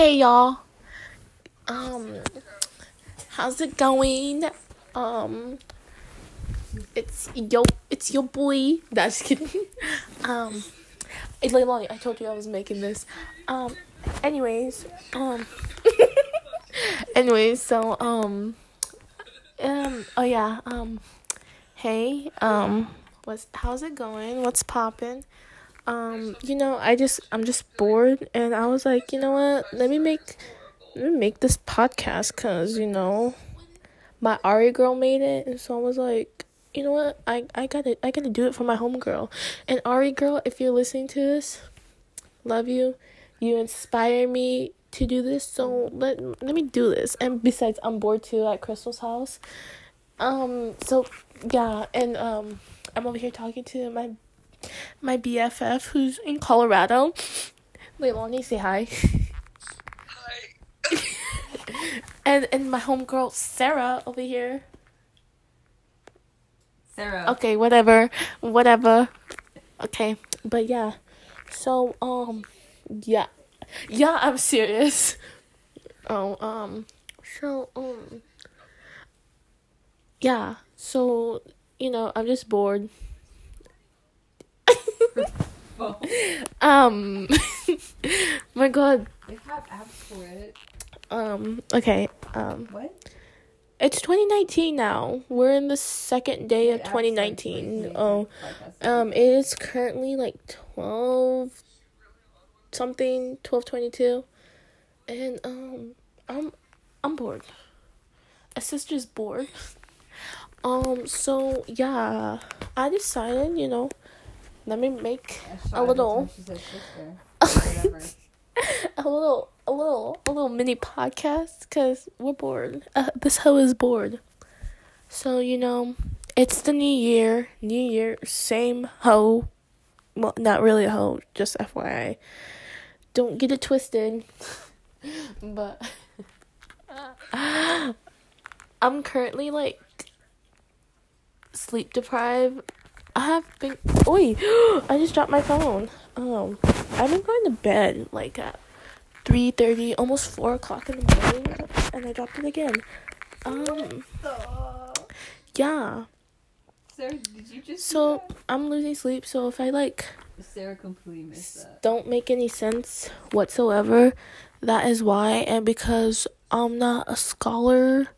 Hey y'all. Um how's it going? Um it's yo it's your boy. That's kidding. Um hey, Leilani, I told you I was making this. Um anyways, um anyways, so um um oh yeah, um hey, um what's how's it going? What's popping? um you know i just i'm just bored and i was like you know what? Let me make let me make this podcast because you know my ari girl made it and so i was like you know what? I i gotta i gotta do it for my homegirl and ari girl if you're listening to this love you. You inspire me to do this so let let me do this. And besides i'm bored too at crystal's house. Um so yeah and um i'm over here talking to my my BFF who's in Colorado. Leilani, say hi. Hi. and and my homegirl Sarah over here. Sarah. Okay, whatever, whatever. Okay, but yeah. So um, yeah, yeah, I'm serious. Oh um, so um, yeah. So you know, I'm just bored. um my god. They have apps for it. um okay um. What? it's 2019 now. We're in the second day of Apps like 2019 oh um it is currently like 12 something 1222 and um i'm i'm bored. A sister's bored um so yeah. I decided you know let me make a little time She said sister. Whatever. a little a little a little mini podcast because we're bored. Uh, this hoe is bored. So you know it's the new year. New year same hoe. Well not really a hoe just fyi don't get it twisted. But i'm currently like sleep deprived i have been oi i just dropped my phone um I've been going to bed like at three thirty, almost four o'clock in the morning, and I dropped it again. Um, yeah. Sarah, did you just So I'm losing sleep. So if I like? Sarah completely missed that. don't make any sense whatsoever, that is why, and because I'm not a scholar,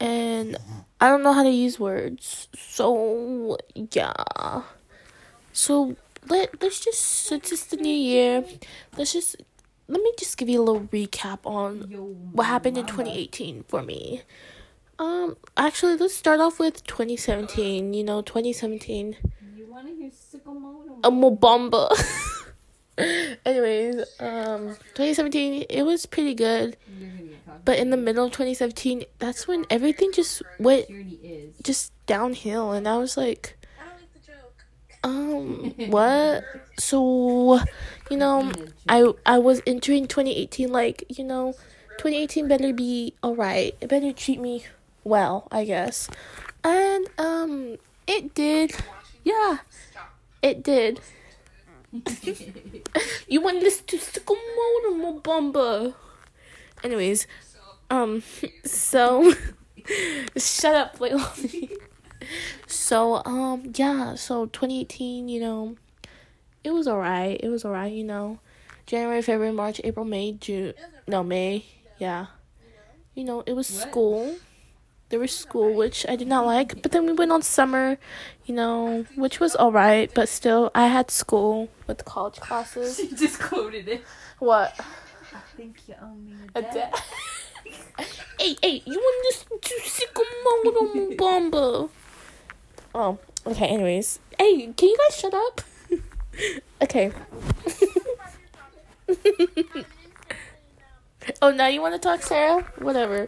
and I don't know how to use words. So yeah. So let let's just since it's the new year, let's just let me just give you a little recap on what happened in 2018 for me. Um, actually, let's start off with 2017. You know, 2017. You want to hear? A Mo Bamba. Anyways, um, 2017 it was pretty good, You're gonna get cocky. but in the middle of 2017, that's when everything just went just downhill, and I was like, I don't like the joke. um, what? So, you know, I I was entering 2018 like you know, 2018 better be alright. It better treat me well, I guess, and um, it did. Yeah, it did. you want this to listen to Sicko Mode or Mo Bamba? Anyways, um, so shut up, Leilani. so um, yeah, so 2018, you know, it was alright. It was alright, you know. January, February, March, April, May, June. No, May. Yeah. You know, it was What? school. There was school, which I did not like. But then we went on summer, you know, which was alright. But still, I had school with college classes. she just quoted it. What? I think you owe me A de- hey, hey, you want to listen to Sicko on Mo Bamba? Oh, okay, anyways. Hey, can you guys shut up? okay. oh, now you want to talk, Sarah? Whatever.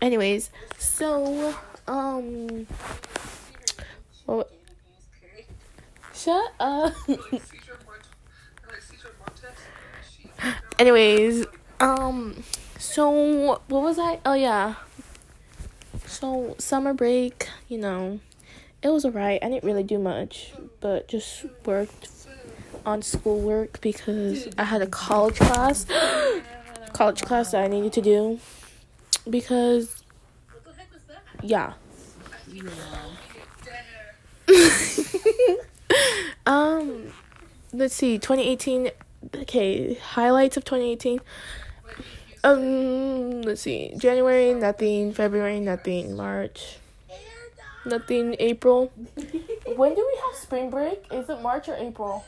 Anyways, so, um. Well, shut up. Anyways, um, so what was I? Oh yeah. So summer break, you know, it was alright. I didn't really do much, but just worked on schoolwork because I had a college class, college class that I needed to do because yeah. um, let's see, 2018. Okay, highlights of 2018. Um, let's see, January nothing, February nothing, March nothing, April. when do we have spring break? Is it March or April?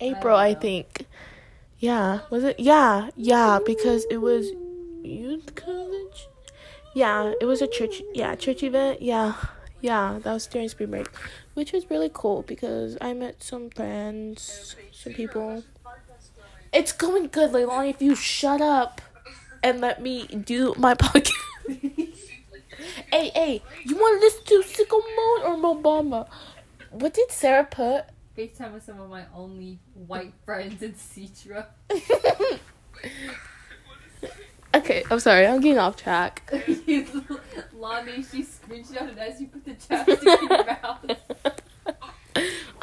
April, I think. Yeah, was it? Yeah, yeah, because it was youth college. Yeah, it was a church. Yeah, church event. Yeah, yeah, that was during spring break, which was really cool because I met some friends, some people. It's going good, Leilani. If you shut up and let me do my podcast. hey, hey, you want to listen to Sicko Mode or Mo Bamba? What did Sarah put? FaceTime with some of my only white friends in Citra. okay, I'm sorry. I'm getting off track. Lonnie, she screenshotted as you put the chapstick in your mouth.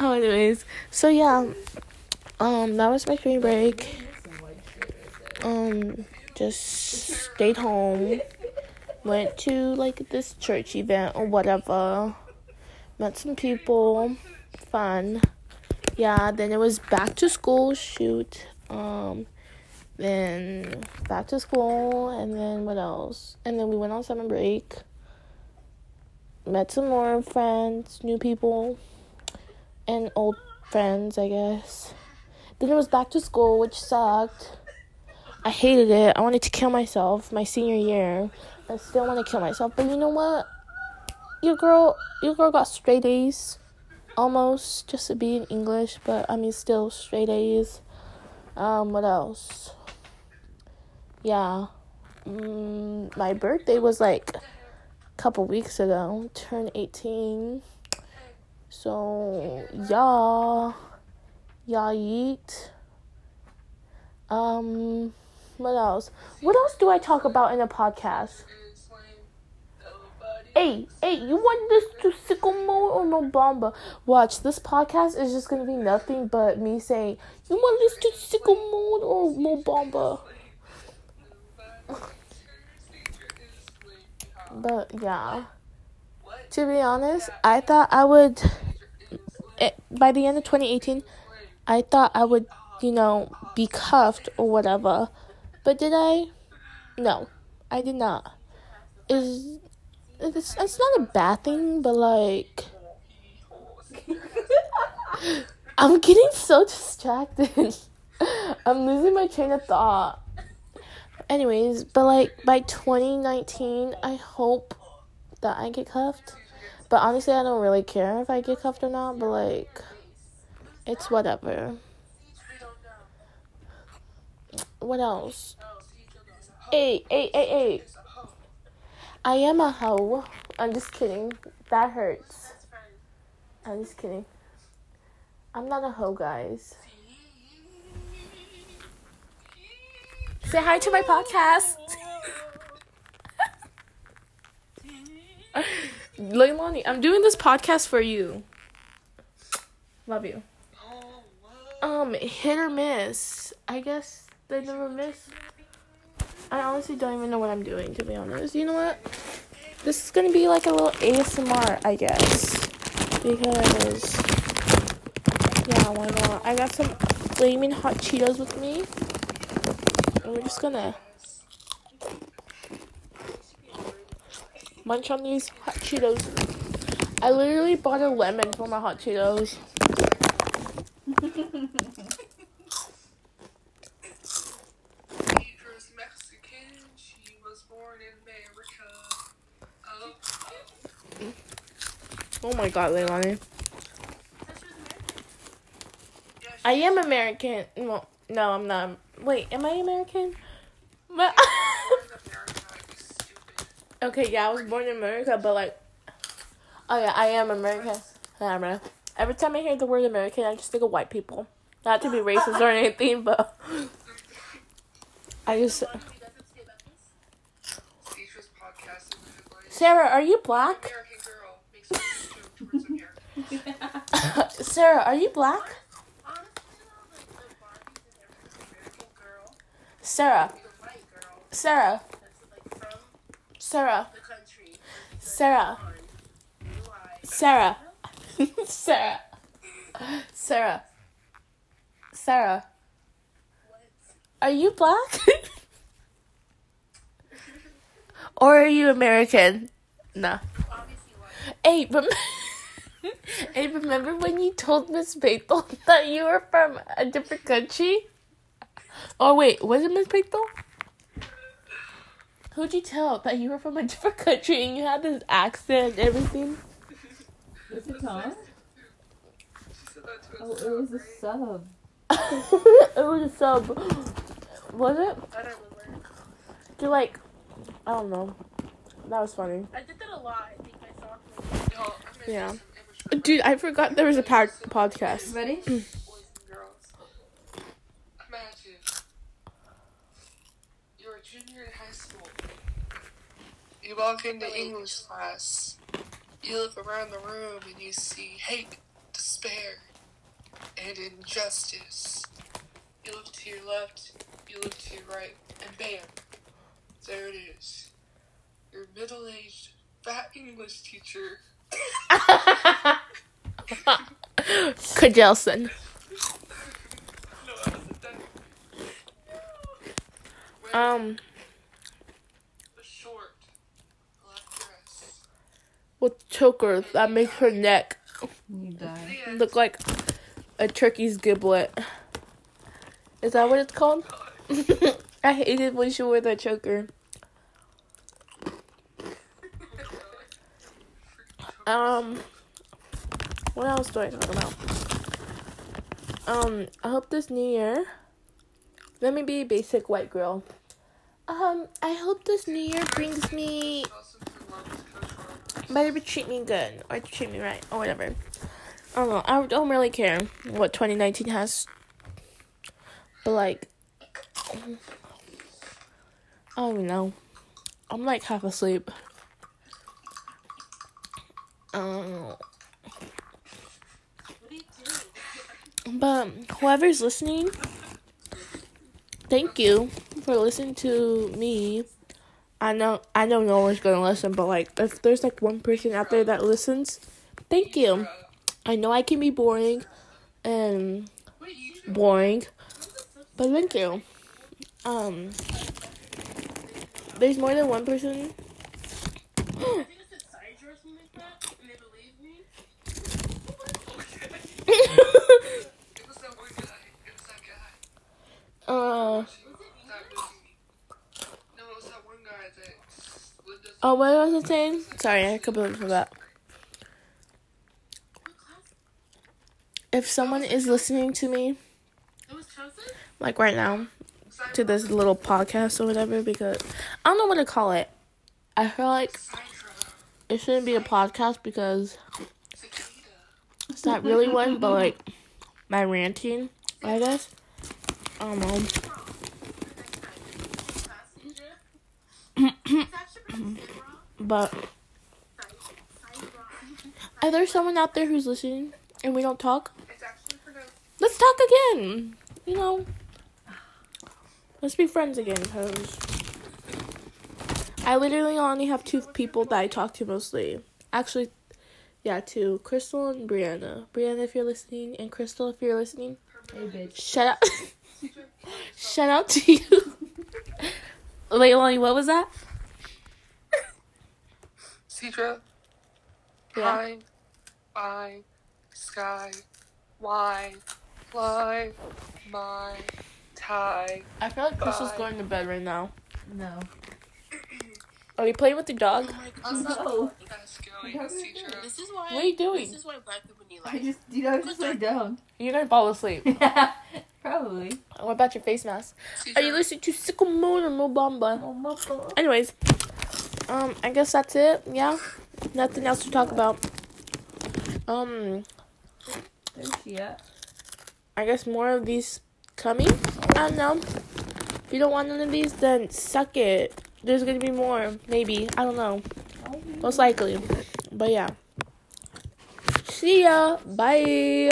oh, anyways, so yeah, um, that was my spring break. Um, just stayed home, went to like this church event or whatever, met some people, fun. Yeah, then it was back to school shoot. Um, then back to school, and then what else? And then we went on summer break. Met some more friends, new people, and old friends, I guess. Then it was back to school, which sucked. I hated it. I wanted to kill myself my senior year. I still want to kill myself, but you know what? Your girl, your girl got straight A's, almost just to be in English, but I mean still straight A's. Um, what else? Yeah, mm, my birthday was like a couple weeks ago. Turned eighteen. So yeah, eat. Um, what else? What else do I talk about in a podcast? Hey, hey, you want this to Sicko Mode or Mo Bamba? Watch, this podcast is just gonna be nothing but me saying, you want this to Sicko Mode or Mo Bamba? But yeah, to be honest, I thought I would, it, by the end of 2018, I thought I would, you know, be cuffed or whatever. But did I? No, I did not. Is it's it's not a bad thing, but like I'm getting so distracted. I'm losing my train of thought. Anyways, but like by 2019, I hope that I get cuffed. But honestly, I don't really care if I get cuffed or not, but like it's whatever. What else? Hey, hey, hey, hey. I am a hoe. I'm just kidding. That hurts. I'm just kidding. I'm not a hoe, guys. Say hi to my podcast. Leilani, I'm doing this podcast for you. Love you. Um, hit or miss. I guess they never miss. I honestly don't even know what I'm doing, to be honest. You know what? This is gonna be like a little ASMR, I guess. Because, yeah, why not? I got some flaming hot Cheetos with me. And we're just gonna munch on these hot Cheetos. I literally bought a lemon for my hot Cheetos. Petra's Mexican. She was born in America. Oh, oh. My god, Leilani. I am American. No, no, I'm not. Wait, am I American? But was born in America. You stupid. okay, yeah, I was born in America, but like, oh yeah, I am American. I don't know. Every time I hear the word American, I just think of white people. Not to be racist or anything, but I just. Petra's podcast is like Sarah, are you black? Sarah, are you black? Sarah, Sarah, Sarah, Sarah. Sarah, Sarah, Sarah, Sarah. Are you black? or are you American? No. Hey, rem- hey, remember when you told Miss Bethel that you were from a different country? Oh wait, was it Miss Bethel? Who'd you tell that you were from a different country and you had this accent and everything? Was it Tom? She said that to Oh, us. it was a sub. it was a sub. Was it? I don't remember. You're like, I don't know. That was funny. I did that a lot. I think I saw it. Yo, I'm gonna Yeah. Do some image Dude, I forgot there was a pod- podcast. Ready? boys and girls. Imagine you're a junior in high school. You walk into English class. You look around the room and you see hate, despair, and injustice. You look to your left, you look to your right, and bam, there it is. Your middle-aged, fat English teacher. Kajelson. Um, with choker that makes her neck look like a turkey's giblet. Is that what it's called? I hated when she wore that choker. Um, what else do I talk about? Um, I hope this new year. Let me be a basic white girl. Um, I hope this new year brings me better treat me good or treat me right or whatever. I don't know. I don't really care what 2019 has. But like, I don't know. I'm like half asleep. Um, but whoever's listening, thank you for listening to me. I know I know no one's gonna listen, but like if there's like one person out there that listens, thank you. I know I can be boring and boring, but thank you. Um, there's more than one person. I think it's a side or something like that, and they believe me. It was that one guy. It was that guy. uh, That movie. No, it was that one guy that lived as oh, what was I saying? Sorry, I completely forgot. If someone is listening to me, like right now, to this little podcast or whatever, because I don't know what to call it. I feel like it shouldn't be a podcast because it's not really one, but like my ranting, I guess. I don't know. But if there's someone out there who's listening and we don't talk, It's actually pronounced let's talk again. You know, let's be friends again. Cause I literally only have two people that I talk to mostly. Actually, yeah, two. Crystal and Brianna. Brianna, if you're listening, and Crystal, if you're listening, Hey, bitch. shout out, shout out to you. Wait, Lonnie, what was that? Cedra. Yeah. High. I. Sky. Why. Fly. My. Tie. I feel like Crystal's Bye. going to bed right now. No. Are you playing with the dog? Oh no. That's going, What are you This is why. What are you doing? This is why black people need I just, you know, I just lay down. You're gonna fall asleep. yeah, Probably. What about your face mask? Are you listening to Sicko Mode or Mo Bamba? Oh. Anyways, um, I guess that's it. Yeah, nothing else to talk about. Um, There's she. I guess more of these coming. I don't know. If you don't want none of these, then suck it. There's gonna be more, maybe. I don't know. Most likely. But yeah. See ya. Bye.